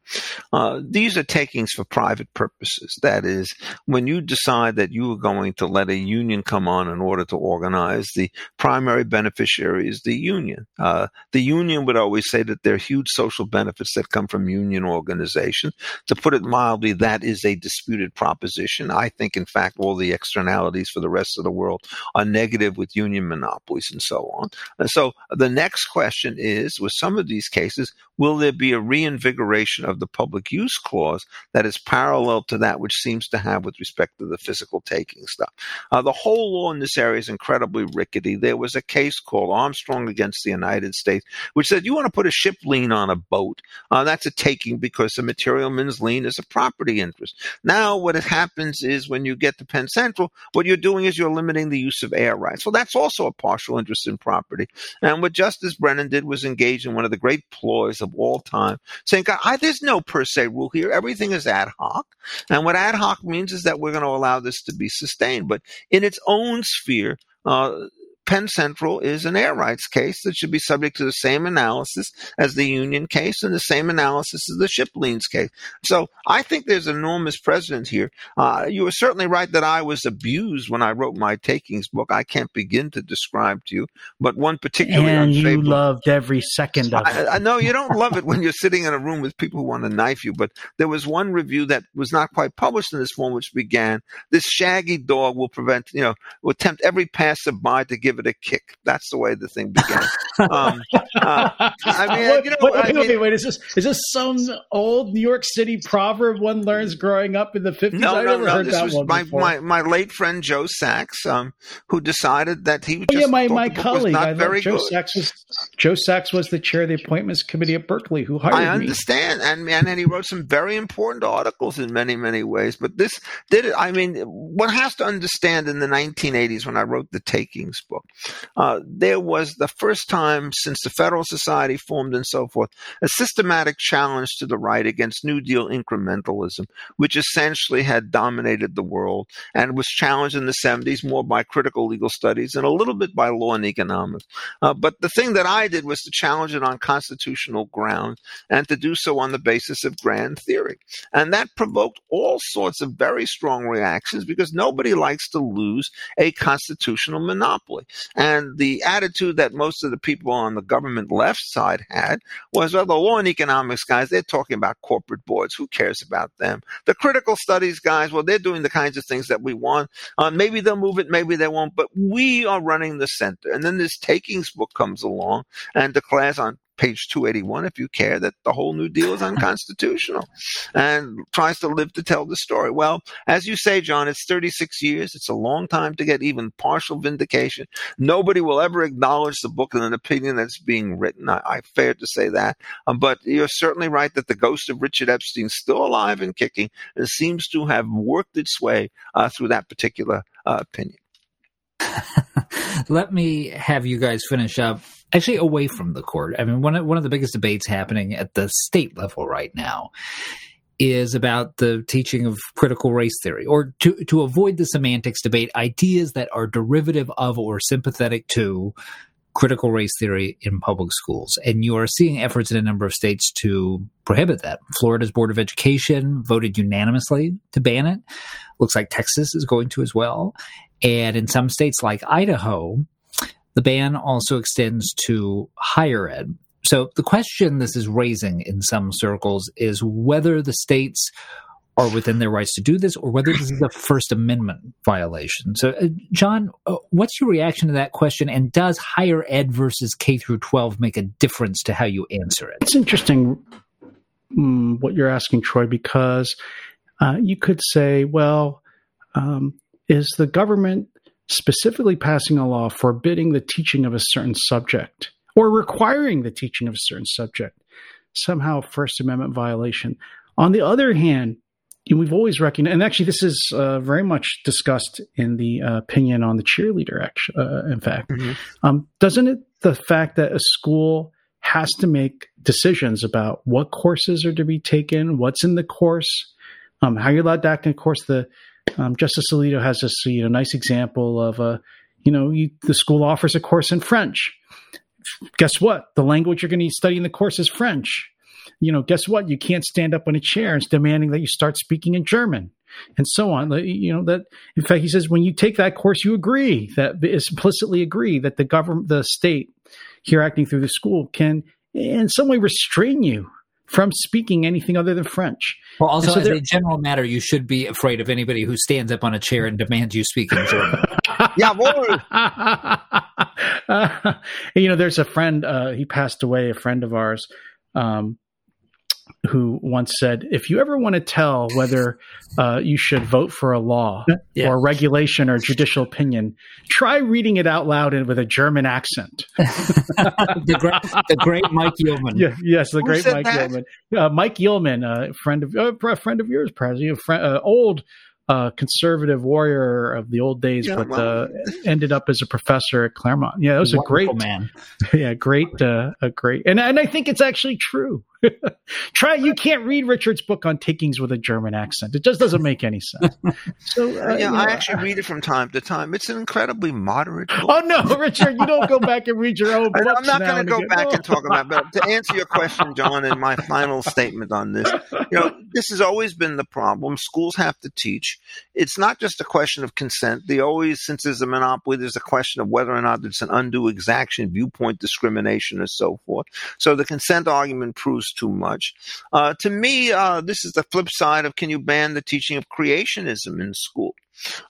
Uh, these are takings for private purposes. That is, when you decide that you are going to let a union come on in order to organize, the primary beneficiary is the union. Uh, the union would always say that there are huge social benefits that come from union organization. To put it mildly, that is a disputed proposition. I think, in fact, all the externalities for the rest of the world are negative with union union monopolies and so on. And so the next question is, with some of these cases, will there be a reinvigoration of the public use clause that is parallel to that which seems to have with respect to the physical taking stuff? Uh, the whole law in this area is incredibly rickety. There was a case called Armstrong against the United States, which said you want to put a ship lien on a boat. Uh, that's a taking because the materialman's lien is a property interest. Now, what happens is when you get to Penn Central, what you're doing is you're limiting the use of air rights. Well, that's also a partial interest in property. And what Justice Brennan did was engage in one of the great ploys of all time, saying, God, there's no per se rule here. Everything is ad hoc. And what ad hoc means is that we're going to allow this to be sustained. But in its own sphere, uh, Penn Central is an air rights case that should be subject to the same analysis as the union case and the same analysis as the ship liens case. So I think there's enormous precedent here. Uh, you were certainly right that I was abused when I wrote my takings book. I can't begin to describe to you, but one particularly and you loved every second of it. I, I know you don't love it when you're sitting in a room with people who want to knife you, but there was one review that was not quite published in this form, which began: "This shaggy dog will prevent, you know, will tempt every passerby to give give it a kick. That's the way the thing began. um, uh, I mean, you know, wait, wait, I mean, wait, wait, is this is this some old New York City proverb one learns growing up in the fifties? No, I no, no. This was my, my, my late friend Joe Sax, um, who decided that he would. Oh, yeah, my my colleague, I very Joe good. Sax was Joe Sax was the chair of the appointments committee at Berkeley, who hired me. I understand, me. and and and he wrote some very important articles in many many ways. But this did it. I mean, one has to understand in the 1980s when I wrote the Takings book uh, there was the first time since the Federal Society formed and so forth, a systematic challenge to the right against New Deal incrementalism, which essentially had dominated the world and was challenged in the 70s more by critical legal studies and a little bit by law and economics. Uh, but the thing that I did was to challenge it on constitutional grounds and to do so on the basis of grand theory. And that provoked all sorts of very strong reactions because nobody likes to lose a constitutional monopoly. And the attitude that most of the people on the government left side had was, well, the law and economics guys, they're talking about corporate boards. Who cares about them? The critical studies guys, well, they're doing the kinds of things that we want. Uh, maybe they'll move it, maybe they won't, but we are running the center. And then this takings book comes along and declares on page 281 if you care that the whole new deal is unconstitutional and tries to live to tell the story. Well as you say john it's 36 years. It's a long time to get even partial vindication. Nobody will ever acknowledge the book and an opinion that's being written. I, I fair to say that. Um, but you're certainly right that the ghost of richard epstein's still alive and kicking and seems to have worked its way uh, through that particular uh, opinion. Let me have you guys finish up actually away from the court. I mean, one of, one of the biggest debates happening at the state level right now is about the teaching of critical race theory, or to, to avoid the semantics debate, ideas that are derivative of or sympathetic to critical race theory in public schools. And you are seeing efforts in a number of states to prohibit that. Florida's Board of Education voted unanimously to ban it. Looks like Texas is going to as well. And in some states like Idaho, the ban also extends to higher ed. So the question this is raising in some circles is whether the states are within their rights to do this or whether this is a First Amendment violation. So, uh, John, uh, what's your reaction to that question? And does higher ed versus K through 12 make a difference to how you answer it? It's interesting um, what you're asking, Troy, because uh, you could say, well, um, is the government specifically passing a law forbidding the teaching of a certain subject or requiring the teaching of a certain subject, somehow First Amendment violation. On the other hand, we've always recognized, and actually, this is uh, very much discussed in the uh, opinion on the cheerleader. Actually, uh, in fact, mm-hmm. um, doesn't it the fact that a school has to make decisions about what courses are to be taken, what's in the course, um, how you're allowed to act in a course, the um, Justice Alito has this you know nice example of a you know you, the school offers a course in French. Guess what? The language you're going to study in the course is French. You know, guess what? You can't stand up on a chair and demanding that you start speaking in German and so on. You know that. In fact, he says when you take that course, you agree that implicitly agree that the government, the state, here acting through the school, can in some way restrain you from speaking anything other than French. Well, also, so as a general matter, you should be afraid of anybody who stands up on a chair and demands you speak in German. Jawohl. uh, you know, there's a friend. Uh, he passed away. A friend of ours. Um, who once said, "If you ever want to tell whether uh, you should vote for a law yeah. or regulation or judicial opinion, try reading it out loud and with a German accent." the, great, the, great, Mike Uhlmann. Yeah, yes, the who great Mike that? Uhlmann. Uh, Mike Uhlmann, a friend of uh, a friend of yours, President, friend, uh, old uh, conservative warrior of the old days, yeah, but well, uh, ended up as a professor at Claremont. Yeah, it was a great man. Yeah, great, uh, a great, and and I think it's actually true. Try you can't read Richard's book on takings with a German accent. It just doesn't make any sense. So uh, yeah, you know, I actually read it from time to time. It's an incredibly moderate book. Oh no, Richard, you don't go back and read your own. Book. I'm not going to go again. back and talk about. It, but to answer your question, John, and my final statement on this, you know, this has always been the problem. Schools have to teach. It's not just a question of consent. They always, since there's a monopoly, there's a question of whether or not it's an undue exaction, viewpoint discrimination, and so forth. So the consent argument proves too much. Uh, to me, uh, this is the flip side of can you ban the teaching of creationism in school?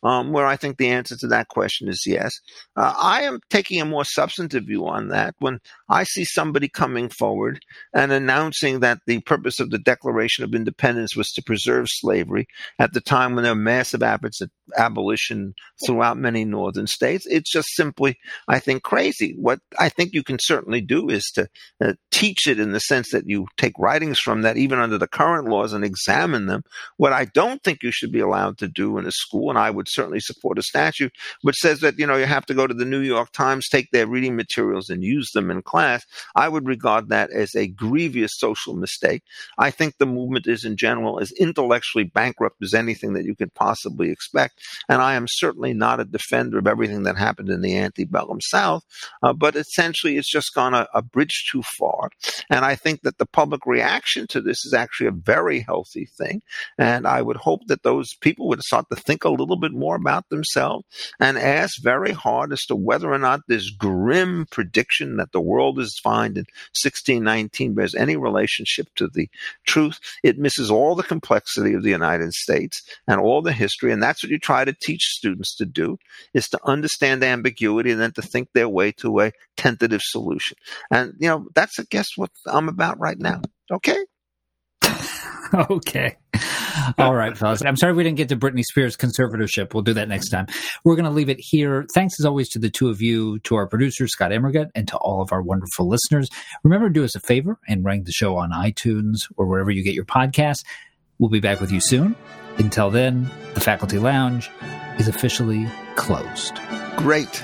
Um, where I think the answer to that question is yes. Uh, I am taking a more substantive view on that. When I see somebody coming forward and announcing that the purpose of the Declaration of Independence was to preserve slavery at the time when there were massive efforts at abolition throughout many northern states, it's just simply, I think, crazy. What I think you can certainly do is to uh, teach it in the sense that you take writings from that, even under the current laws, and examine them. What I don't think you should be allowed to do in a school, and I would certainly support a statute which says that, you know, you have to go to the New York Times, take their reading materials and use them in class. I would regard that as a grievous social mistake. I think the movement is in general as intellectually bankrupt as anything that you could possibly expect. And I am certainly not a defender of everything that happened in the antebellum South, uh, but essentially it's just gone a, a bridge too far. And I think that the public reaction to this is actually a very healthy thing. And I would hope that those people would start to think a little little bit more about themselves and ask very hard as to whether or not this grim prediction that the world is defined in 1619 bears any relationship to the truth. It misses all the complexity of the United States and all the history. And that's what you try to teach students to do is to understand ambiguity and then to think their way to a tentative solution. And, you know, that's, I guess, what I'm about right now. Okay. okay. All right, fellas. I'm sorry we didn't get to Britney Spears' conservatorship. We'll do that next time. We're going to leave it here. Thanks as always to the two of you, to our producer, Scott Immergut, and to all of our wonderful listeners. Remember to do us a favor and rank the show on iTunes or wherever you get your podcasts. We'll be back with you soon. Until then, the Faculty Lounge is officially closed. Great.